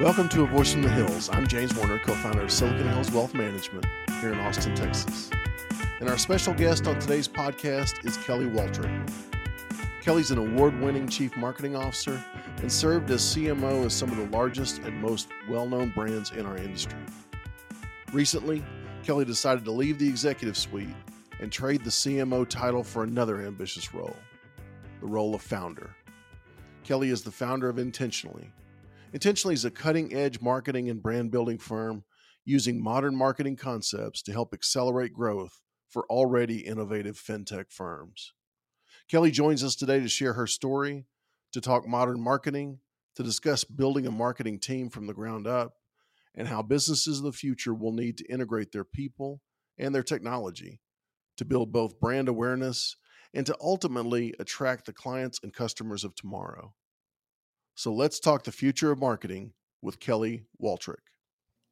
Welcome to A Voice from the Hills. I'm James Warner, co founder of Silicon Hills Wealth Management here in Austin, Texas. And our special guest on today's podcast is Kelly Waltrich. Kelly's an award winning chief marketing officer and served as CMO of some of the largest and most well known brands in our industry. Recently, Kelly decided to leave the executive suite and trade the CMO title for another ambitious role the role of founder. Kelly is the founder of Intentionally Intentionally is a cutting edge marketing and brand building firm using modern marketing concepts to help accelerate growth for already innovative fintech firms. Kelly joins us today to share her story, to talk modern marketing, to discuss building a marketing team from the ground up, and how businesses of the future will need to integrate their people and their technology to build both brand awareness and to ultimately attract the clients and customers of tomorrow. So let's talk the future of marketing with Kelly Waltrich.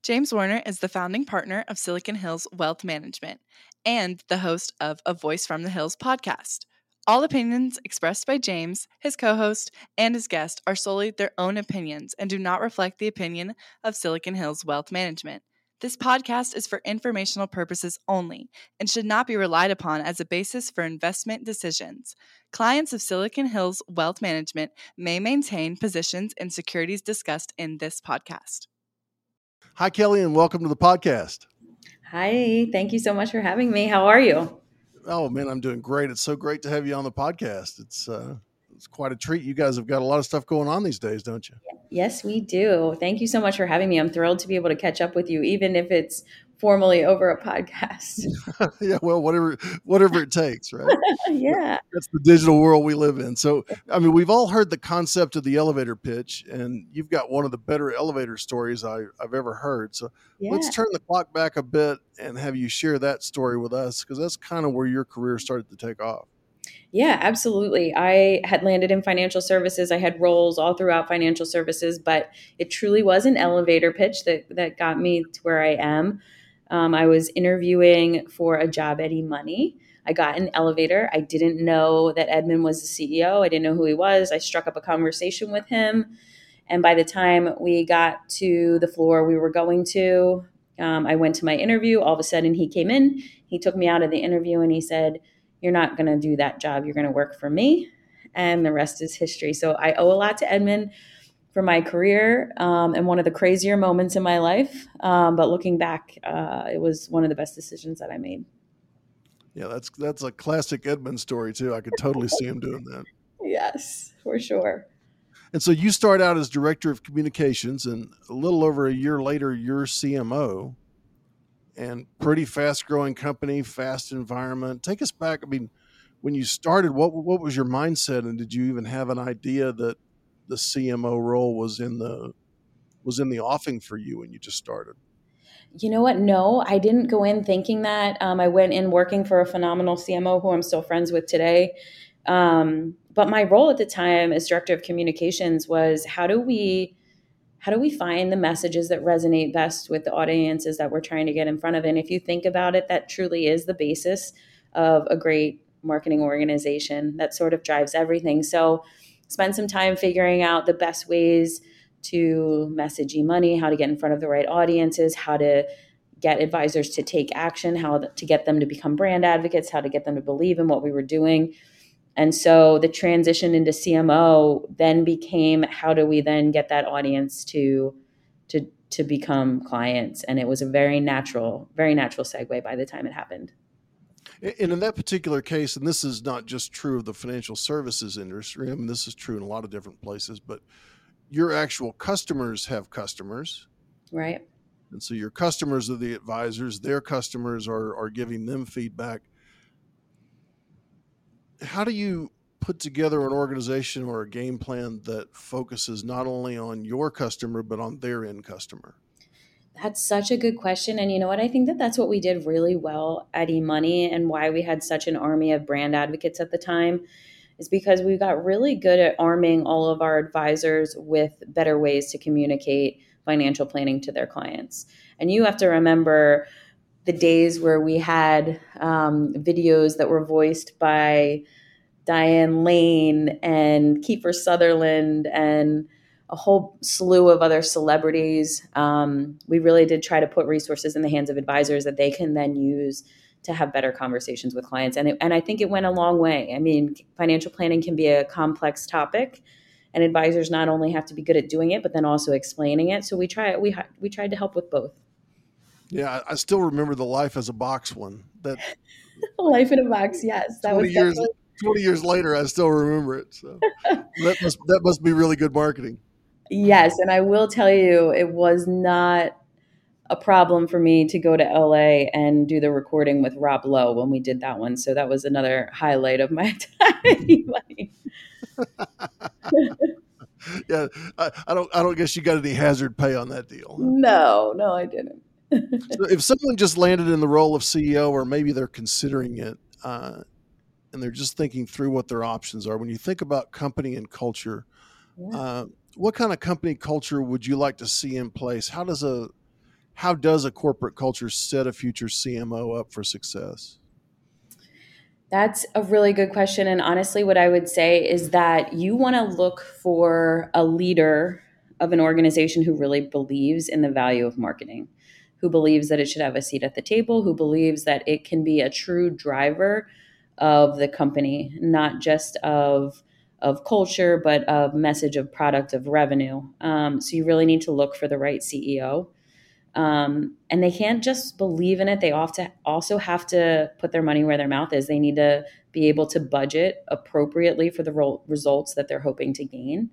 James Warner is the founding partner of Silicon Hills Wealth Management and the host of A Voice from the Hills podcast. All opinions expressed by James, his co host, and his guest are solely their own opinions and do not reflect the opinion of Silicon Hills Wealth Management. This podcast is for informational purposes only and should not be relied upon as a basis for investment decisions. Clients of Silicon Hills Wealth Management may maintain positions in securities discussed in this podcast. Hi, Kelly, and welcome to the podcast. Hi, thank you so much for having me. How are you? Oh man, I'm doing great. It's so great to have you on the podcast. It's uh, it's quite a treat. You guys have got a lot of stuff going on these days, don't you? Yes, we do. Thank you so much for having me. I'm thrilled to be able to catch up with you, even if it's formally over a podcast. yeah, well, whatever whatever it takes, right? yeah. That's the digital world we live in. So, I mean, we've all heard the concept of the elevator pitch, and you've got one of the better elevator stories I, have ever heard. So, yeah. let's turn the clock back a bit and have you share that story with us because that's kind of where your career started to take off. Yeah, absolutely. I had landed in financial services. I had roles all throughout financial services, but it truly was an elevator pitch that that got me to where I am. Um, I was interviewing for a job at eMoney. I got an elevator. I didn't know that Edmond was the CEO. I didn't know who he was. I struck up a conversation with him. And by the time we got to the floor we were going to, um, I went to my interview. All of a sudden, he came in. He took me out of the interview and he said, you're not going to do that job. You're going to work for me. And the rest is history. So I owe a lot to Edmond for my career um, and one of the crazier moments in my life. Um, but looking back, uh, it was one of the best decisions that I made. Yeah, that's that's a classic Edmond story too. I could totally see him doing that. Yes, for sure. And so you start out as director of communications, and a little over a year later, you're CMO and pretty fast growing company, fast environment. Take us back. I mean, when you started, what what was your mindset, and did you even have an idea that the CMO role was in the was in the offing for you when you just started? You know what? No, I didn't go in thinking that. Um, I went in working for a phenomenal CMO who I'm still friends with today. Um, but my role at the time as director of communications was how do we how do we find the messages that resonate best with the audiences that we're trying to get in front of? And if you think about it, that truly is the basis of a great marketing organization that sort of drives everything. So spend some time figuring out the best ways to message e money, how to get in front of the right audiences, how to get advisors to take action, how to get them to become brand advocates, how to get them to believe in what we were doing. And so the transition into CMO then became how do we then get that audience to to to become clients and it was a very natural very natural segue by the time it happened. And in that particular case, and this is not just true of the financial services industry, I mean, this is true in a lot of different places, but your actual customers have customers. Right. And so your customers are the advisors, their customers are, are giving them feedback how do you put together an organization or a game plan that focuses not only on your customer but on their end customer? That's such a good question. And you know what? I think that that's what we did really well at eMoney and why we had such an army of brand advocates at the time is because we got really good at arming all of our advisors with better ways to communicate financial planning to their clients. And you have to remember the days where we had um, videos that were voiced by Diane Lane and Kiefer Sutherland and a whole slew of other celebrities. Um, we really did try to put resources in the hands of advisors that they can then use to have better conversations with clients. And, it, and I think it went a long way. I mean, financial planning can be a complex topic, and advisors not only have to be good at doing it, but then also explaining it. So we try we we tried to help with both. Yeah, I still remember the life as a box one. That life in a box. Yes, that 20 was years. Definitely... Twenty years later, I still remember it. So that must that must be really good marketing. Yes, and I will tell you, it was not a problem for me to go to LA and do the recording with Rob Lowe when we did that one. So that was another highlight of my time. yeah, I, I, don't. I don't guess you got any hazard pay on that deal. No, no, I didn't. so if someone just landed in the role of CEO, or maybe they're considering it, uh, and they're just thinking through what their options are, when you think about company and culture, yeah. uh, what kind of company culture would you like to see in place? How does a how does a corporate culture set a future CMO up for success? That's a really good question. And honestly, what I would say is that you want to look for a leader of an organization who really believes in the value of marketing, who believes that it should have a seat at the table, who believes that it can be a true driver of the company, not just of of culture, but of message of product of revenue. Um, so you really need to look for the right CEO. Um, and they can't just believe in it. They often also have to put their money where their mouth is. They need to be able to budget appropriately for the results that they're hoping to gain.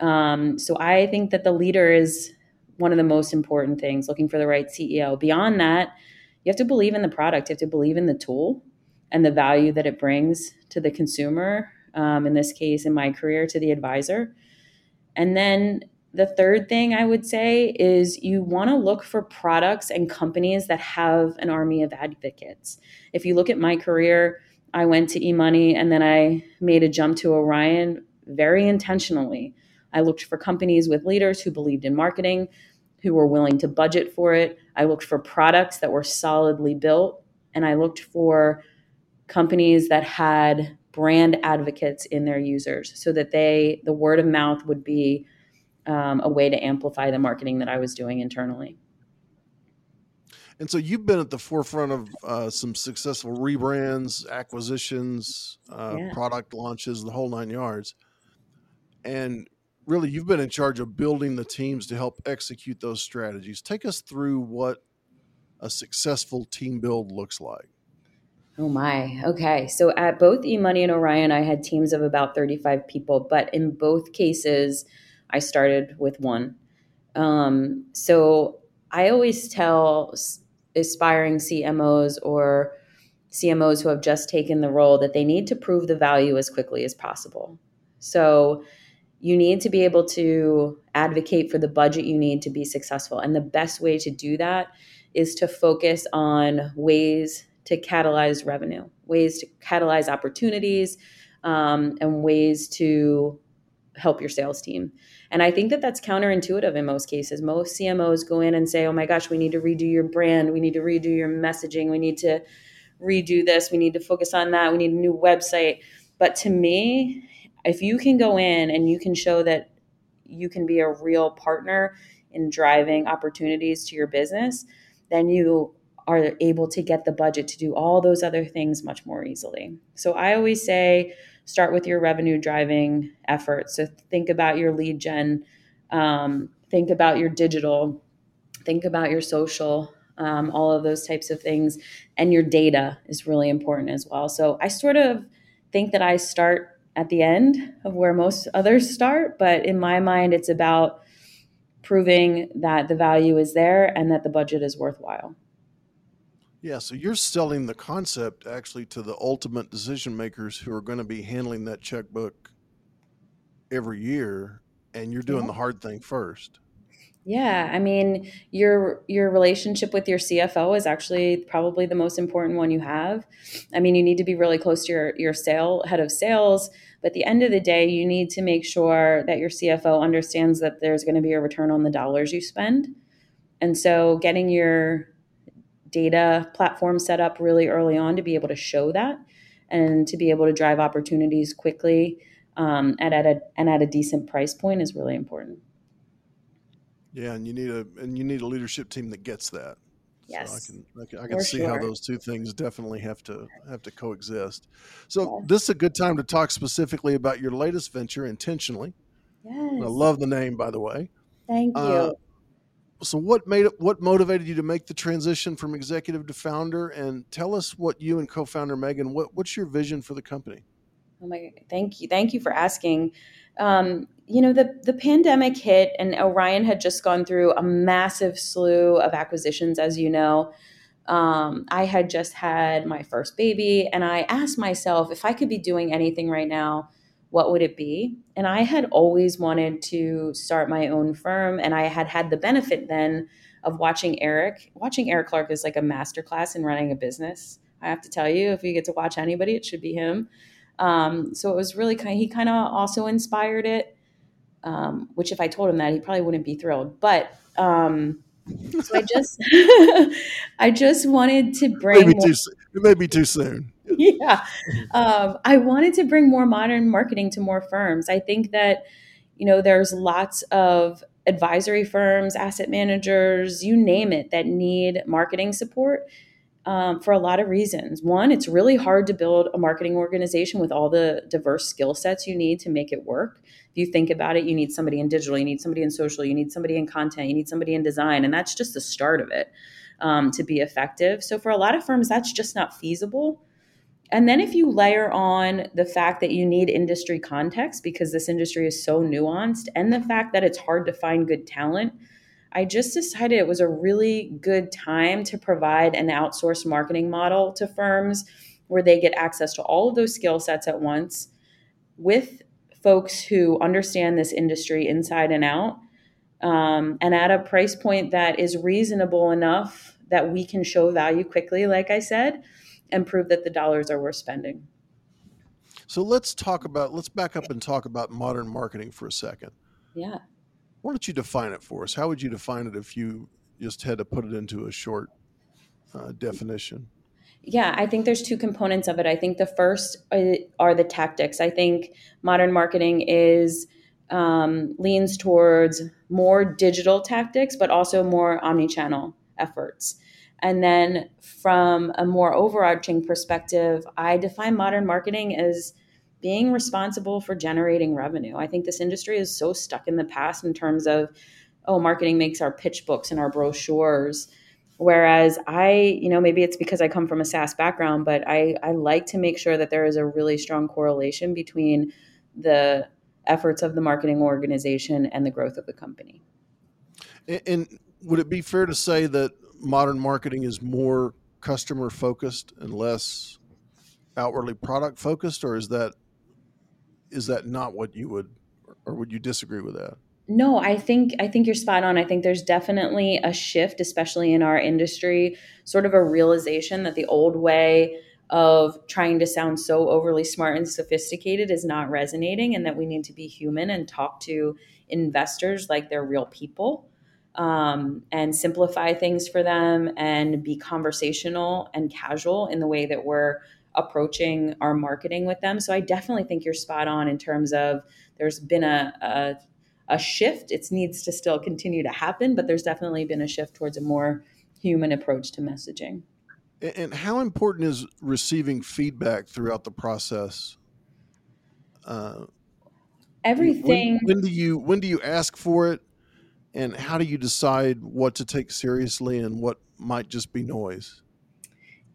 Um, so I think that the leader is one of the most important things, looking for the right CEO. Beyond that, you have to believe in the product, you have to believe in the tool and the value that it brings to the consumer um, in this case, in my career, to the advisor. And then the third thing I would say is you want to look for products and companies that have an army of advocates. If you look at my career, I went to eMoney and then I made a jump to Orion very intentionally. I looked for companies with leaders who believed in marketing, who were willing to budget for it. I looked for products that were solidly built, and I looked for companies that had brand advocates in their users so that they the word of mouth would be um, a way to amplify the marketing that i was doing internally and so you've been at the forefront of uh, some successful rebrands acquisitions uh, yeah. product launches the whole nine yards and really you've been in charge of building the teams to help execute those strategies take us through what a successful team build looks like Oh my. Okay. So at both eMoney and Orion, I had teams of about 35 people, but in both cases, I started with one. Um, so I always tell aspiring CMOs or CMOs who have just taken the role that they need to prove the value as quickly as possible. So you need to be able to advocate for the budget you need to be successful. And the best way to do that is to focus on ways to catalyze revenue, ways to catalyze opportunities, um, and ways to help your sales team. And I think that that's counterintuitive in most cases. Most CMOs go in and say, oh my gosh, we need to redo your brand, we need to redo your messaging, we need to redo this, we need to focus on that, we need a new website. But to me, if you can go in and you can show that you can be a real partner in driving opportunities to your business, then you are able to get the budget to do all those other things much more easily. So I always say start with your revenue driving efforts. So think about your lead gen, um, think about your digital, think about your social, um, all of those types of things. And your data is really important as well. So I sort of think that I start at the end of where most others start, but in my mind, it's about proving that the value is there and that the budget is worthwhile. Yeah, so you're selling the concept actually to the ultimate decision makers who are going to be handling that checkbook every year, and you're doing yeah. the hard thing first. Yeah, I mean, your your relationship with your CFO is actually probably the most important one you have. I mean, you need to be really close to your your sale head of sales, but at the end of the day, you need to make sure that your CFO understands that there's going to be a return on the dollars you spend. And so, getting your data platform set up really early on to be able to show that and to be able to drive opportunities quickly um, and at a and at a decent price point is really important. Yeah, and you need a and you need a leadership team that gets that. Yes, so I can I can, I can see sure. how those two things definitely have to have to coexist. So yeah. this is a good time to talk specifically about your latest venture, intentionally. Yes, I love the name, by the way. Thank you. Uh, so what made it what motivated you to make the transition from executive to founder and tell us what you and co-founder megan what, what's your vision for the company oh my thank you thank you for asking um, you know the the pandemic hit and orion had just gone through a massive slew of acquisitions as you know um, i had just had my first baby and i asked myself if i could be doing anything right now what would it be? And I had always wanted to start my own firm, and I had had the benefit then of watching Eric. Watching Eric Clarke is like a masterclass in running a business. I have to tell you, if you get to watch anybody, it should be him. Um, so it was really kind. Of, he kind of also inspired it. Um, which, if I told him that, he probably wouldn't be thrilled. But um, so I just, I just wanted to bring. Maybe too, it may be too soon. yeah. Um, I wanted to bring more modern marketing to more firms. I think that, you know, there's lots of advisory firms, asset managers, you name it, that need marketing support um, for a lot of reasons. One, it's really hard to build a marketing organization with all the diverse skill sets you need to make it work. If you think about it, you need somebody in digital, you need somebody in social, you need somebody in content, you need somebody in design, and that's just the start of it um, to be effective. So for a lot of firms, that's just not feasible. And then if you layer on the fact that you need industry context because this industry is so nuanced and the fact that it's hard to find good talent, I just decided it was a really good time to provide an outsourced marketing model to firms where they get access to all of those skill sets at once with folks who understand this industry inside and out um, and at a price point that is reasonable enough that we can show value quickly, like I said and prove that the dollars are worth spending. So let's talk about let's back up and talk about modern marketing for a second. Yeah. Why don't you define it for us? How would you define it if you just had to put it into a short uh, definition? Yeah, I think there's two components of it. I think the first uh, are the tactics. I think modern marketing is um, leans towards more digital tactics, but also more omni-channel efforts. And then from a more overarching perspective, I define modern marketing as being responsible for generating revenue. I think this industry is so stuck in the past in terms of, oh, marketing makes our pitch books and our brochures. Whereas I, you know, maybe it's because I come from a SaaS background, but I, I like to make sure that there is a really strong correlation between the efforts of the marketing organization and the growth of the company. And, and would it be fair to say that modern marketing is more customer focused and less outwardly product focused or is that is that not what you would or would you disagree with that no i think i think you're spot on i think there's definitely a shift especially in our industry sort of a realization that the old way of trying to sound so overly smart and sophisticated is not resonating and that we need to be human and talk to investors like they're real people um, and simplify things for them and be conversational and casual in the way that we're approaching our marketing with them. So I definitely think you're spot on in terms of there's been a, a, a shift. It needs to still continue to happen, but there's definitely been a shift towards a more human approach to messaging. And how important is receiving feedback throughout the process? Uh, Everything. When, when do you when do you ask for it? and how do you decide what to take seriously and what might just be noise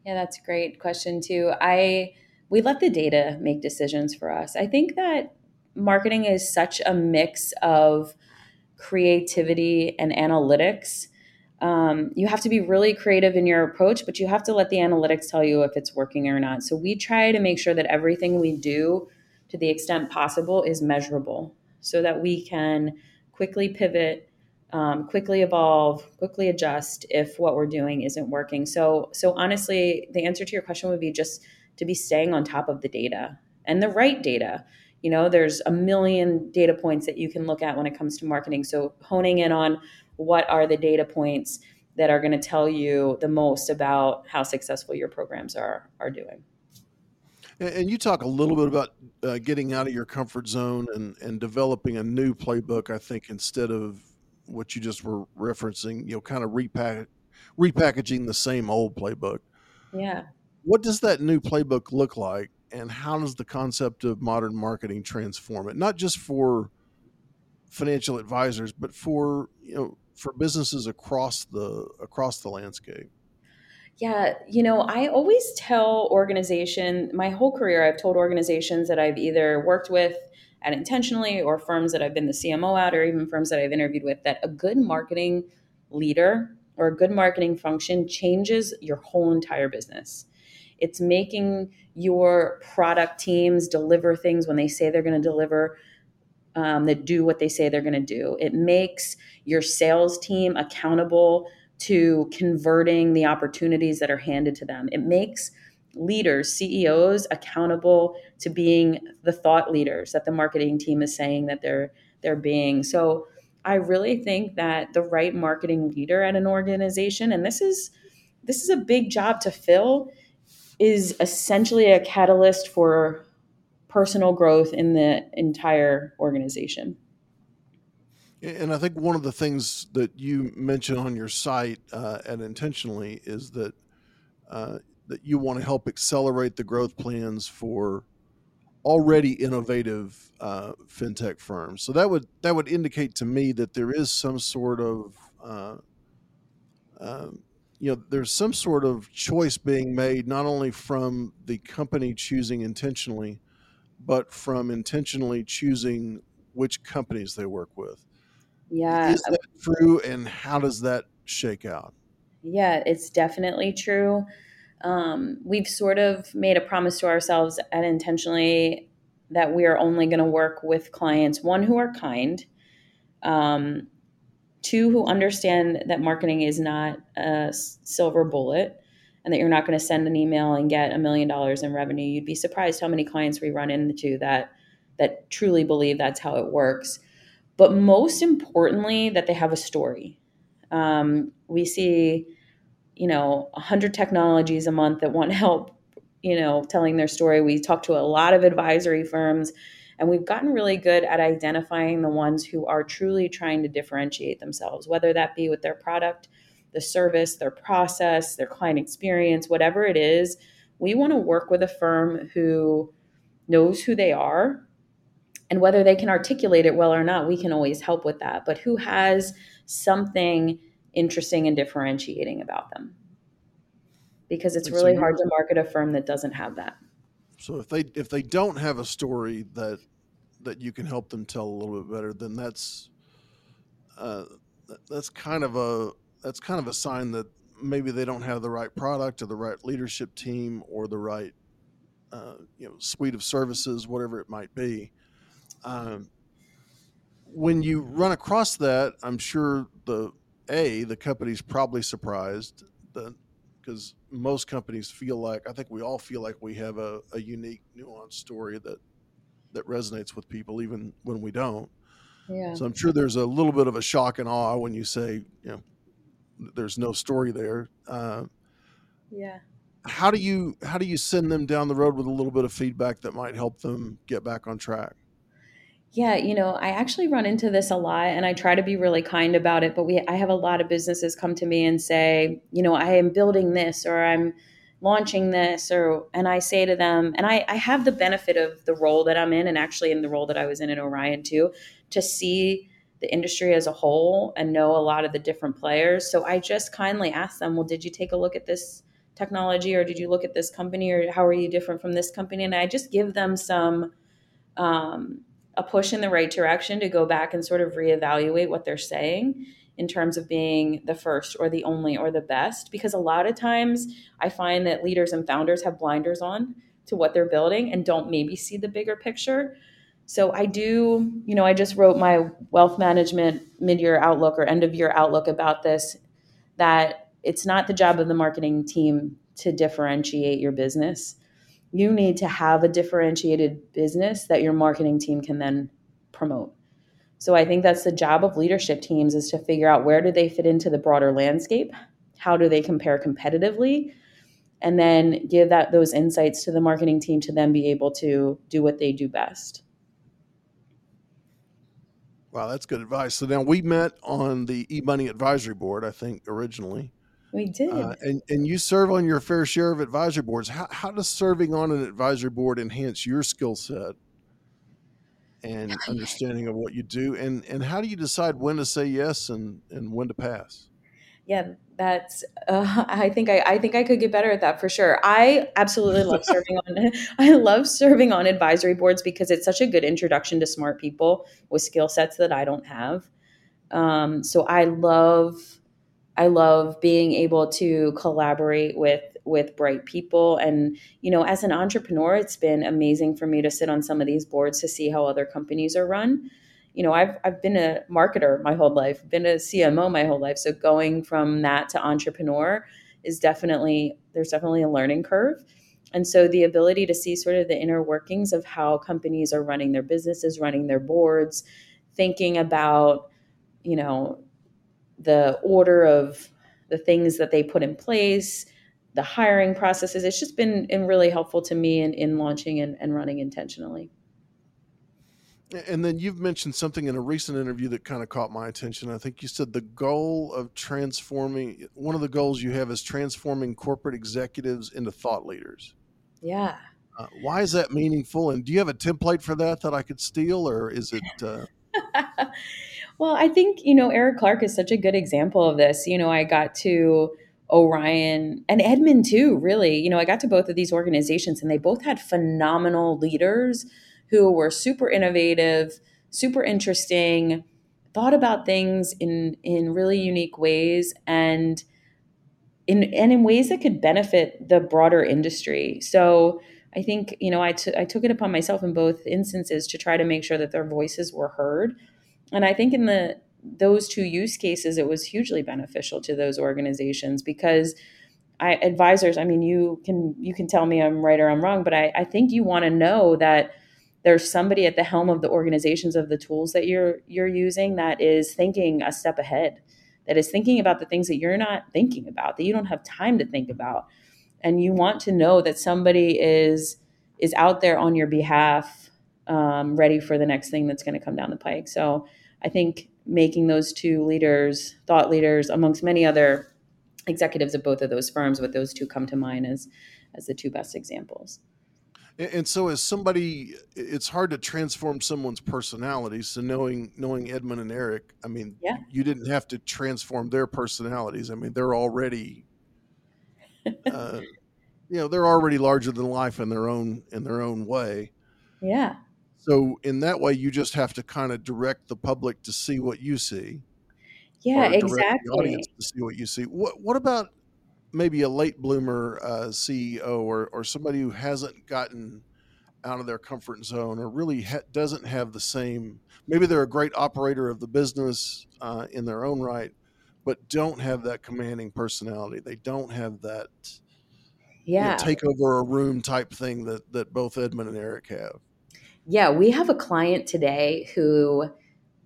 yeah that's a great question too i we let the data make decisions for us i think that marketing is such a mix of creativity and analytics um, you have to be really creative in your approach but you have to let the analytics tell you if it's working or not so we try to make sure that everything we do to the extent possible is measurable so that we can quickly pivot um, quickly evolve, quickly adjust if what we're doing isn't working. So, so honestly, the answer to your question would be just to be staying on top of the data and the right data. You know, there's a million data points that you can look at when it comes to marketing. So, honing in on what are the data points that are going to tell you the most about how successful your programs are are doing. And you talk a little bit about uh, getting out of your comfort zone and, and developing a new playbook. I think instead of what you just were referencing, you know, kind of repack, repackaging the same old playbook. Yeah. What does that new playbook look like, and how does the concept of modern marketing transform it? Not just for financial advisors, but for you know for businesses across the across the landscape. Yeah, you know, I always tell organization my whole career I've told organizations that I've either worked with at intentionally or firms that I've been the CMO at or even firms that I've interviewed with that a good marketing leader or a good marketing function changes your whole entire business. It's making your product teams deliver things when they say they're going to deliver, um, that do what they say they're going to do. It makes your sales team accountable to converting the opportunities that are handed to them. It makes leaders, CEOs accountable to being the thought leaders that the marketing team is saying that they're they're being. So I really think that the right marketing leader at an organization and this is this is a big job to fill is essentially a catalyst for personal growth in the entire organization. And I think one of the things that you mentioned on your site uh, and intentionally is that uh, that you want to help accelerate the growth plans for already innovative uh, fintech firms. So that would that would indicate to me that there is some sort of uh, um, you know there's some sort of choice being made not only from the company choosing intentionally, but from intentionally choosing which companies they work with. Yeah, is that true, and how does that shake out? Yeah, it's definitely true um, we've sort of made a promise to ourselves and intentionally that we are only going to work with clients one who are kind um, two who understand that marketing is not a silver bullet and that you're not going to send an email and get a million dollars in revenue you'd be surprised how many clients we run into that that truly believe that's how it works. But most importantly that they have a story. Um, we see you know 100 technologies a month that want help you know telling their story. We talk to a lot of advisory firms and we've gotten really good at identifying the ones who are truly trying to differentiate themselves whether that be with their product the service their process their client experience whatever it is we want to work with a firm who knows who they are. And whether they can articulate it well or not we can always help with that. But who has something interesting and differentiating about them? Because it's really hard to market a firm that doesn't have that so if they if they don't have a story that that you can help them tell a little bit better then that's uh, that's kind of a that's kind of a sign that maybe they don't have the right product or the right leadership team or the right uh, you know suite of services whatever it might be. Um, when you run across that i'm sure the a the company's probably surprised that because most companies feel like I think we all feel like we have a, a unique, nuanced story that that resonates with people, even when we don't. Yeah. So I'm sure there's a little bit of a shock and awe when you say, you know, there's no story there. Uh, yeah. How do you how do you send them down the road with a little bit of feedback that might help them get back on track? Yeah, you know, I actually run into this a lot and I try to be really kind about it, but we I have a lot of businesses come to me and say, you know, I am building this or I'm launching this or and I say to them, and I, I have the benefit of the role that I'm in and actually in the role that I was in at Orion too, to see the industry as a whole and know a lot of the different players. So I just kindly ask them, well, did you take a look at this technology or did you look at this company or how are you different from this company? And I just give them some um, a push in the right direction to go back and sort of reevaluate what they're saying in terms of being the first or the only or the best because a lot of times I find that leaders and founders have blinders on to what they're building and don't maybe see the bigger picture. So I do, you know, I just wrote my wealth management mid-year outlook or end of year outlook about this that it's not the job of the marketing team to differentiate your business you need to have a differentiated business that your marketing team can then promote. So I think that's the job of leadership teams is to figure out where do they fit into the broader landscape? How do they compare competitively? and then give that those insights to the marketing team to then be able to do what they do best. Wow, that's good advice. So now we met on the eMoney Advisory Board, I think, originally. We did. Uh, and, and you serve on your fair share of advisory boards. How, how does serving on an advisory board enhance your skill set and understanding of what you do? And, and how do you decide when to say yes and, and when to pass? Yeah, that's. Uh, I think I, I think I could get better at that for sure. I absolutely love serving on. I love serving on advisory boards because it's such a good introduction to smart people with skill sets that I don't have. Um, so I love, I love being able to collaborate with with bright people. And you know, as an entrepreneur, it's been amazing for me to sit on some of these boards to see how other companies are run you know, I've I've been a marketer my whole life, been a CMO my whole life. So going from that to entrepreneur is definitely there's definitely a learning curve. And so the ability to see sort of the inner workings of how companies are running their businesses, running their boards, thinking about, you know, the order of the things that they put in place, the hiring processes. It's just been, really helpful to me in, in launching and, and running intentionally. And then you've mentioned something in a recent interview that kind of caught my attention. I think you said the goal of transforming, one of the goals you have is transforming corporate executives into thought leaders. Yeah. Uh, why is that meaningful? And do you have a template for that that I could steal, or is it? Uh... well, I think, you know, Eric Clarke is such a good example of this. You know, I got to Orion and Edmond too, really. You know, I got to both of these organizations and they both had phenomenal leaders who were super innovative, super interesting, thought about things in in really unique ways and in and in ways that could benefit the broader industry. So I think you know I, t- I took it upon myself in both instances to try to make sure that their voices were heard, and I think in the those two use cases it was hugely beneficial to those organizations because I advisors I mean you can you can tell me I'm right or I'm wrong, but I, I think you want to know that there's somebody at the helm of the organizations of the tools that you're you're using that is thinking a step ahead that is thinking about the things that you're not thinking about that you don't have time to think about. And you want to know that somebody is is out there on your behalf um, ready for the next thing that's going to come down the pike. So i think making those two leaders thought leaders amongst many other executives of both of those firms but those two come to mind as as the two best examples and so, as somebody, it's hard to transform someone's personality. So, knowing knowing Edmond and Eric, I mean, yeah. you didn't have to transform their personalities. I mean, they're already, uh, you know, they're already larger than life in their own in their own way. Yeah. So, in that way, you just have to kind of direct the public to see what you see. Yeah, exactly. The audience to see what you see. What What about maybe a late bloomer uh, CEO or or somebody who hasn't gotten out of their comfort zone or really ha- doesn't have the same maybe they're a great operator of the business uh, in their own right but don't have that commanding personality they don't have that yeah you know, take over a room type thing that that both edmond and eric have yeah we have a client today who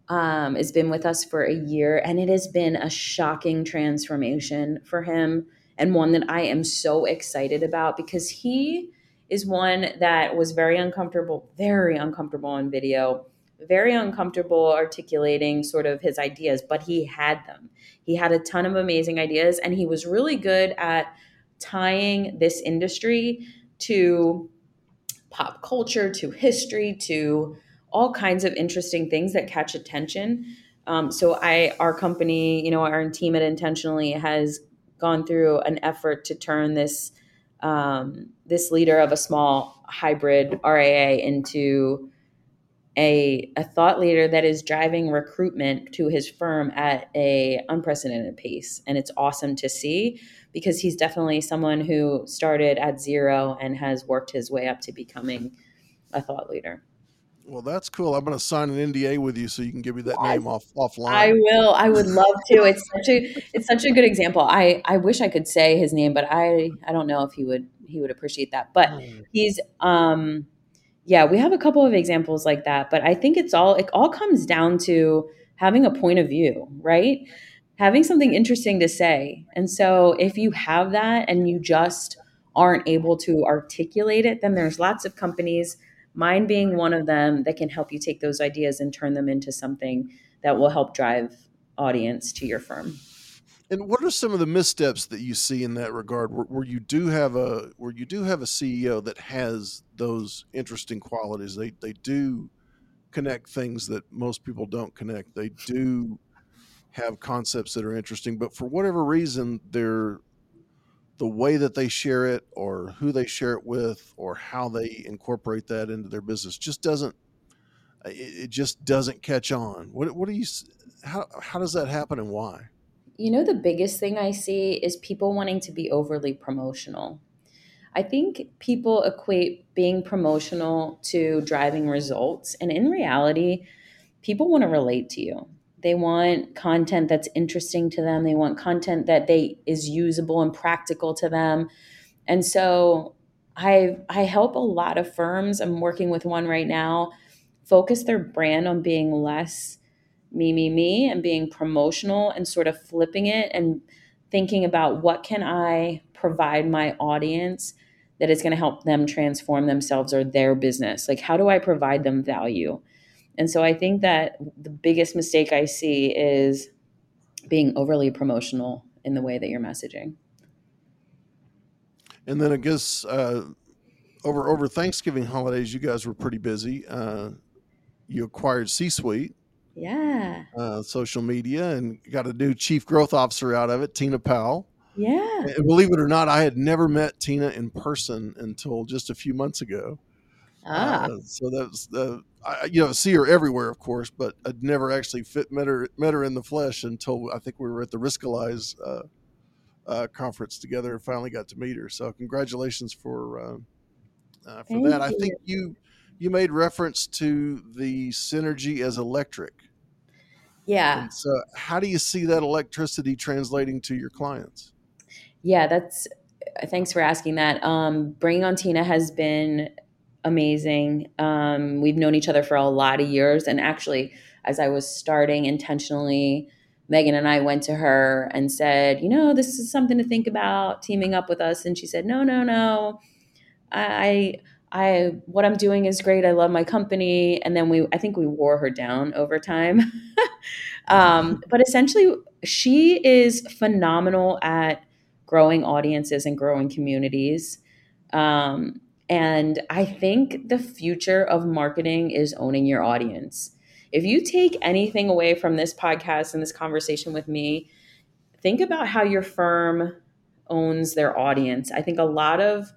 um, has been with us for a year and it has been a shocking transformation for him and one that I am so excited about because he is one that was very uncomfortable, very uncomfortable on video, very uncomfortable articulating sort of his ideas, but he had them. He had a ton of amazing ideas and he was really good at tying this industry to pop culture, to history, to all kinds of interesting things that catch attention. Um, so I, our company, you know, our team at Intentionally has gone through an effort to turn this um, this leader of a small hybrid RIA into a, a thought leader that is driving recruitment to his firm at a unprecedented pace and it's awesome to see because he's definitely someone who started at zero and has worked his way up to becoming a thought leader well, that's cool. I'm going to sign an NDA with you so you can give me that name off offline. I will. I would love to. It's such a it's such a good example. I I wish I could say his name, but I I don't know if he would he would appreciate that. But hmm. he's um yeah, we have a couple of examples like that, but I think it's all it all comes down to having a point of view, right? Having something interesting to say. And so if you have that and you just aren't able to articulate it, then there's lots of companies, mine being one of them, that can help you take those ideas and turn them into something that will help drive audience to your firm. And what are some of the missteps that you see in that regard, where, where, you do have a where you do have a CEO that has those interesting qualities? They they do connect things that most people don't connect. They do have concepts that are interesting, but for whatever reason, they're the way that they share it, or who they share it with, or how they incorporate that into their business just doesn't. It, it just doesn't catch on. What what do you? How how does that happen, and why? You know, the biggest thing I see is people wanting to be overly promotional. I think people equate being promotional to driving results. And in reality, people want to relate to you. They want content that's interesting to them. They want content that they is usable and practical to them. And so I I help a lot of firms. I'm working with one right now focus their brand on being less me, me, me, and being promotional and sort of flipping it and thinking about what can I provide my audience that is going to help them transform themselves or their business? Like, how do I provide them value? And so I think that the biggest mistake I see is being overly promotional in the way that you're messaging. And then I guess uh, over over Thanksgiving holidays, you guys were pretty busy. Uh, you acquired C Suite, yeah. Uh, social media and got a new chief growth officer out of it, Tina Powell. Yeah. And believe it or not, I had never met Tina in person until just a few months ago. Ah. Uh, so that's the I, you know see her everywhere, of course, but I'd never actually fit met her met her in the flesh until I think we were at the Riskalyze uh, uh, conference together and finally got to meet her. So congratulations for uh, uh for Thank that. You. I think you you made reference to the synergy as electric. Yeah. And so, how do you see that electricity translating to your clients? Yeah, that's thanks for asking that. Um, bringing on Tina has been amazing. Um, we've known each other for a lot of years, and actually, as I was starting intentionally, Megan and I went to her and said, "You know, this is something to think about teaming up with us." And she said, "No, no, no. I I what I'm doing is great. I love my company. And then we I think we wore her down over time. um, but essentially she is phenomenal at growing audiences and growing communities. Um, and I think the future of marketing is owning your audience. If you take anything away from this podcast and this conversation with me, think about how your firm owns their audience. I think a lot of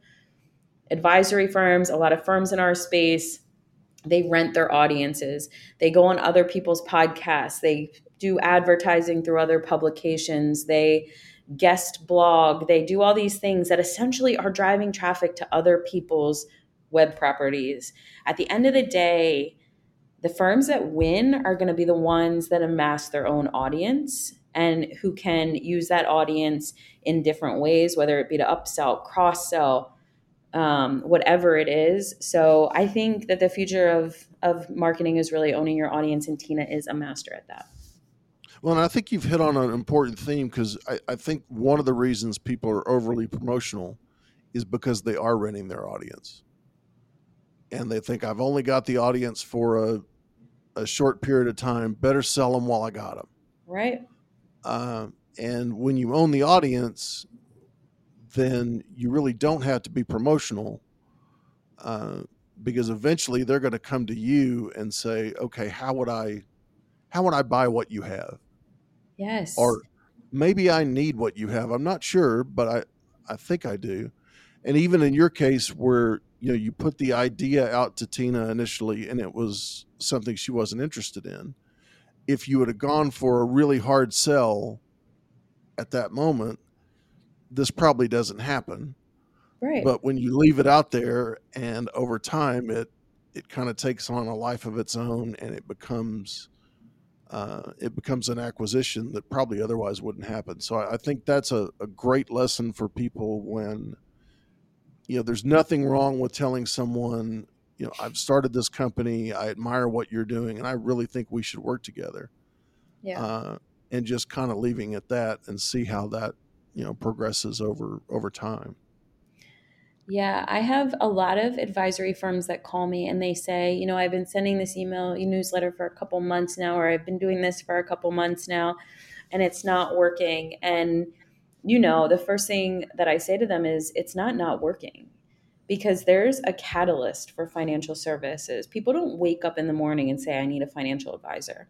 advisory firms, a lot of firms in our space, they rent their audiences. They go on other people's podcasts. They do advertising through other publications. They guest blog. They do all these things that essentially are driving traffic to other people's web properties. At the end of the day, the firms that win are going to be the ones that amass their own audience and who can use that audience in different ways, whether it be to upsell, cross sell, um, whatever it is. So I think that the future of of marketing is really owning your audience, and Tina is a master at that. Well, and I think you've hit on an important theme because I, I, think one of the reasons people are overly promotional is because they are renting their audience, and they think I've only got the audience for a a short period of time. Better sell them while I got them. Right. Uh, and when you own the audience, then you really don't have to be promotional uh, because eventually they're going to come to you and say, okay, how would I, how would I buy what you have? Yes. Or maybe I need what you have. I'm not sure, but I, I think I do. And even in your case where, you know, you put the idea out to Tina initially and it was something she wasn't interested in. If you would have gone for a really hard sell at that moment, this probably doesn't happen. Right. But when you leave it out there and over time it it kind of takes on a life of its own and it becomes uh, it becomes an acquisition that probably otherwise wouldn't happen. So I, I think that's a, a great lesson for people when you know there's nothing wrong with telling someone you know I've started this company, I admire what you're doing, and I really think we should work together. Yeah. Uh, and just kind of leaving it that and see how that you know progresses over over time Yeah, I have a lot of advisory firms that call me and they say, you know, I've been sending this email newsletter for a couple months now, or I've been doing this for a couple months now, and it's not working. And, you know, the first thing that I say to them is, it's not not working because there's a catalyst for financial services. People don't wake up in the morning and say, I need a financial advisor.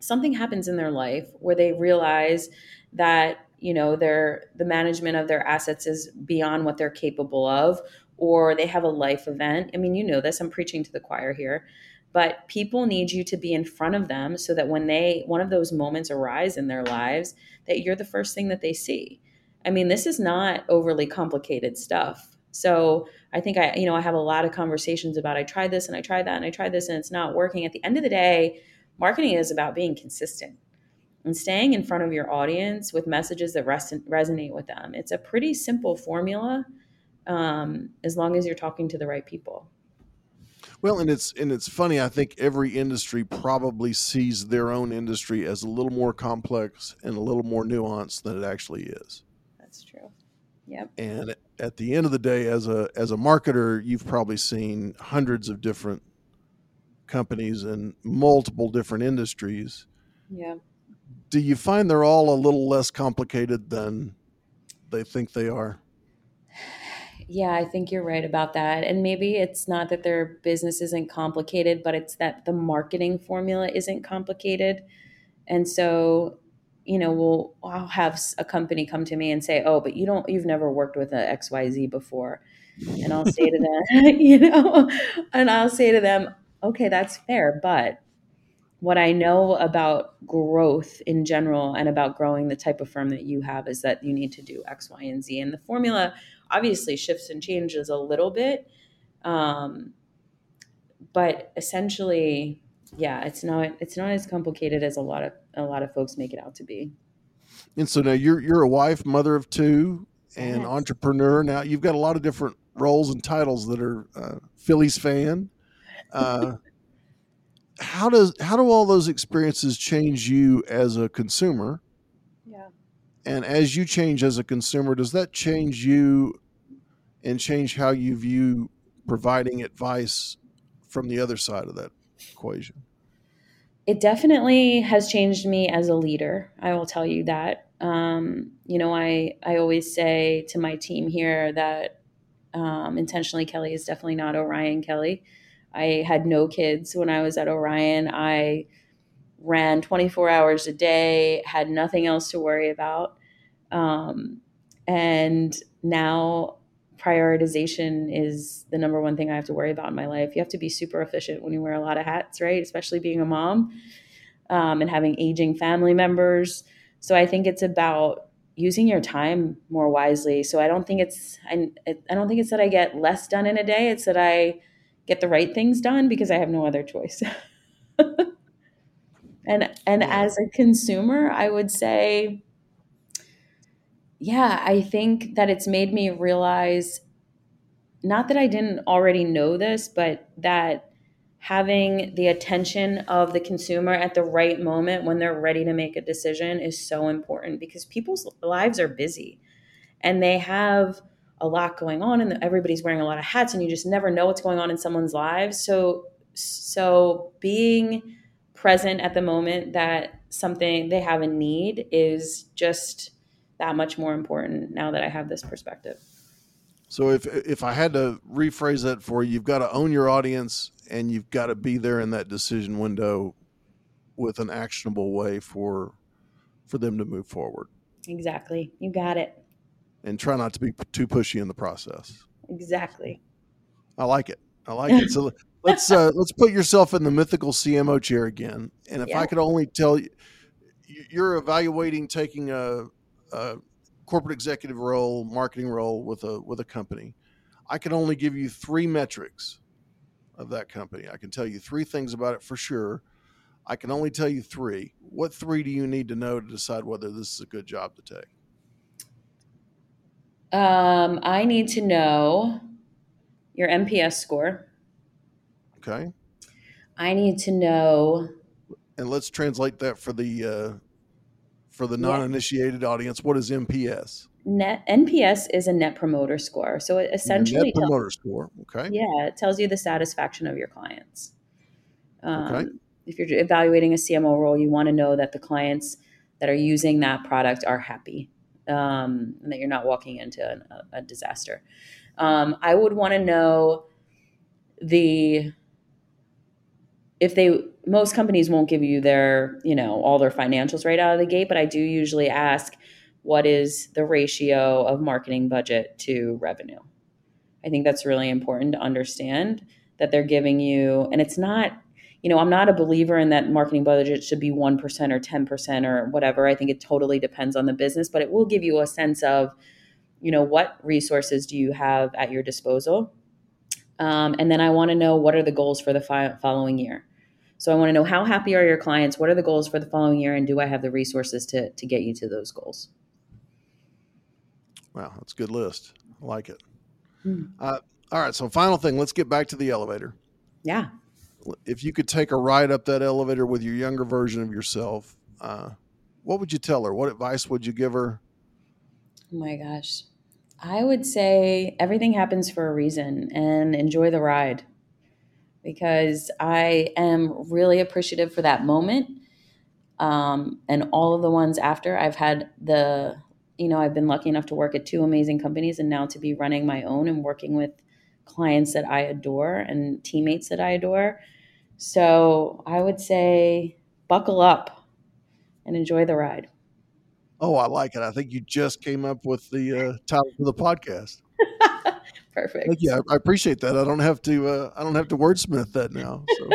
Something happens in their life where they realize that you know their the management of their assets is beyond what they're capable of or they have a life event. I mean you know this i'm preaching to the choir here. But people need you to be in front of them so that when they one of those moments arise in their lives that you're the first thing that they see. I mean this is not overly complicated stuff. So i think i you know i have a lot of conversations about i tried this and i tried that and i tried this and it's not working. At the end of the day marketing is about being consistent and staying in front of your audience with messages that res- resonate with them. It's a pretty simple formula um, as long as you're talking to the right people. Well, and it's and it's funny. I think every industry probably sees their own industry as a little more complex and a little more nuanced than it actually is. That's true. Yep. And at the end of the day, as a as a marketer, you've probably seen hundreds of different companies in multiple different industries. Yeah do you find they're all a little less complicated than they think they are? Yeah, I think you're right about that. And maybe it's not that their business isn't complicated, but it's that the marketing formula isn't complicated. And so, you know, we'll I'll have a company come to me and say, "Oh, but you don't you've never worked with an XYZ before." And I'll say to them, you know, and I'll say to them, "Okay, that's fair, but what I know about growth in general and about growing the type of firm that you have is that you need to do X, Y, and Z. And the formula obviously shifts and changes a little bit. Um, but essentially, yeah, it's not it's not as complicated as a lot of a lot of folks make it out to be. And so now you're you're a wife, mother of two, and yes. entrepreneur. Now you've got a lot of different roles and titles that are uh, Phillies fan. Uh, how does how do all those experiences change you as a consumer? Yeah. And as you change as a consumer, does that change you and change how you view providing advice from the other side of that equation? It definitely has changed me as a leader. I will tell you that. Um, you know, I I always say to my team here that um, intentionally Kelly is definitely not Orion Kelly. I had no kids when I was at Orion. I ran 24 hours a day, had nothing else to worry about. Um, and now prioritization is the number one thing I have to worry about in my life. You have to be super efficient when you wear a lot of hats, right? Especially being a mom um, and having aging family members. So I think it's about using your time more wisely. So I don't think it's I, I don't think it's that I get less done in a day. It's that I get the right things done because I have no other choice. and and as a consumer, I would say yeah, I think that it's made me realize not that I didn't already know this, but that having the attention of the consumer at the right moment when they're ready to make a decision is so important because people's lives are busy and they have a lot going on and everybody's wearing a lot of hats and you just never know what's going on in someone's lives so so being present at the moment that something they have a need is just that much more important now that I have this perspective. So if if I had to rephrase that for you, you've got to own your audience and you've got to be there in that decision window with an actionable way for for them to move forward. Exactly. You got it and try not to be too pushy in the process. Exactly. I like it. I like it. So let's uh, let's put yourself in the mythical CMO chair again. And if yeah. I could only tell you, you're evaluating taking a, a, corporate executive role, marketing role with a with a company. I can only give you three metrics of that company. I can tell you three things about it for sure. I can only tell you three. What three do you need to know to decide whether this is a good job to take? Um, I need to know your NPS score. Okay. I need to know. And let's translate that for the uh, for the non-initiated audience, what is NPS? Net NPS is a net promoter score. So it essentially Net tells promoter score. Okay. Yeah, it tells you the satisfaction of your clients. Um, Okay. If you're evaluating a CMO role, you want to know that the clients that are using that product are happy um, and that you're not walking into an, a, a disaster. Um, I would want to know the if they most companies won't give you their you know all their financials right out of the gate but i do usually ask what is the ratio of marketing budget to revenue i think that's really important to understand that they're giving you and it's not you know i'm not a believer in that marketing budget should be 1% or 10% or whatever i think it totally depends on the business but it will give you a sense of you know what resources do you have at your disposal um, and then i want to know what are the goals for the fi- following year so I want to know how happy are your clients? What are the goals for the following year? And do I have the resources to, to get you to those goals? Wow, that's a good list. I like it. Hmm. Uh, all right. So, final thing. Let's get back to the elevator. Yeah. If you could take a ride up that elevator with your younger version of yourself, uh, what would you tell her? What advice would you give her? Oh my gosh. I would say everything happens for a reason and enjoy the ride because I am really appreciative for that moment. Um, and all of the ones after, I've had the, you know, I've been lucky enough to work at two amazing companies and now to be running my own and working with clients that I adore and teammates that I adore. So I would say buckle up and enjoy the ride. Oh, I like it. I think you just came up with the uh, title for the podcast. Perfect. Thank you. I, I appreciate that. I don't have to. Uh, I don't have to wordsmith that now. So.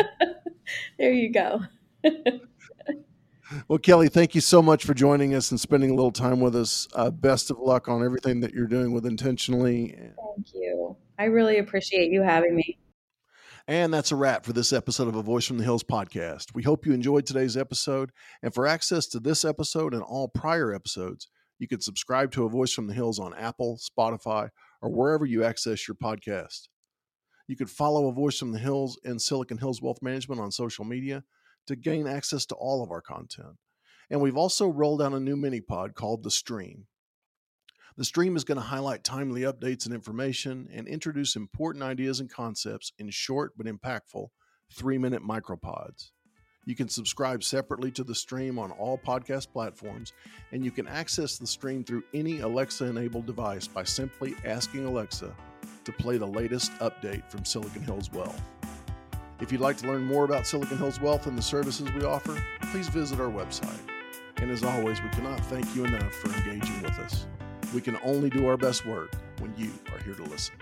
there you go. well, Kelly, thank you so much for joining us and spending a little time with us. Uh, best of luck on everything that you're doing with intentionally. Thank you. I really appreciate you having me. And that's a wrap for this episode of A Voice from the Hills podcast. We hope you enjoyed today's episode. And for access to this episode and all prior episodes, you can subscribe to A Voice from the Hills on Apple, Spotify, or wherever you access your podcast. You can follow A Voice from the Hills and Silicon Hills Wealth Management on social media to gain access to all of our content. And we've also rolled out a new mini pod called The Stream. The stream is going to highlight timely updates and information and introduce important ideas and concepts in short but impactful three minute micropods. You can subscribe separately to the stream on all podcast platforms, and you can access the stream through any Alexa enabled device by simply asking Alexa to play the latest update from Silicon Hills Wealth. If you'd like to learn more about Silicon Hills Wealth and the services we offer, please visit our website. And as always, we cannot thank you enough for engaging with us. We can only do our best work when you are here to listen.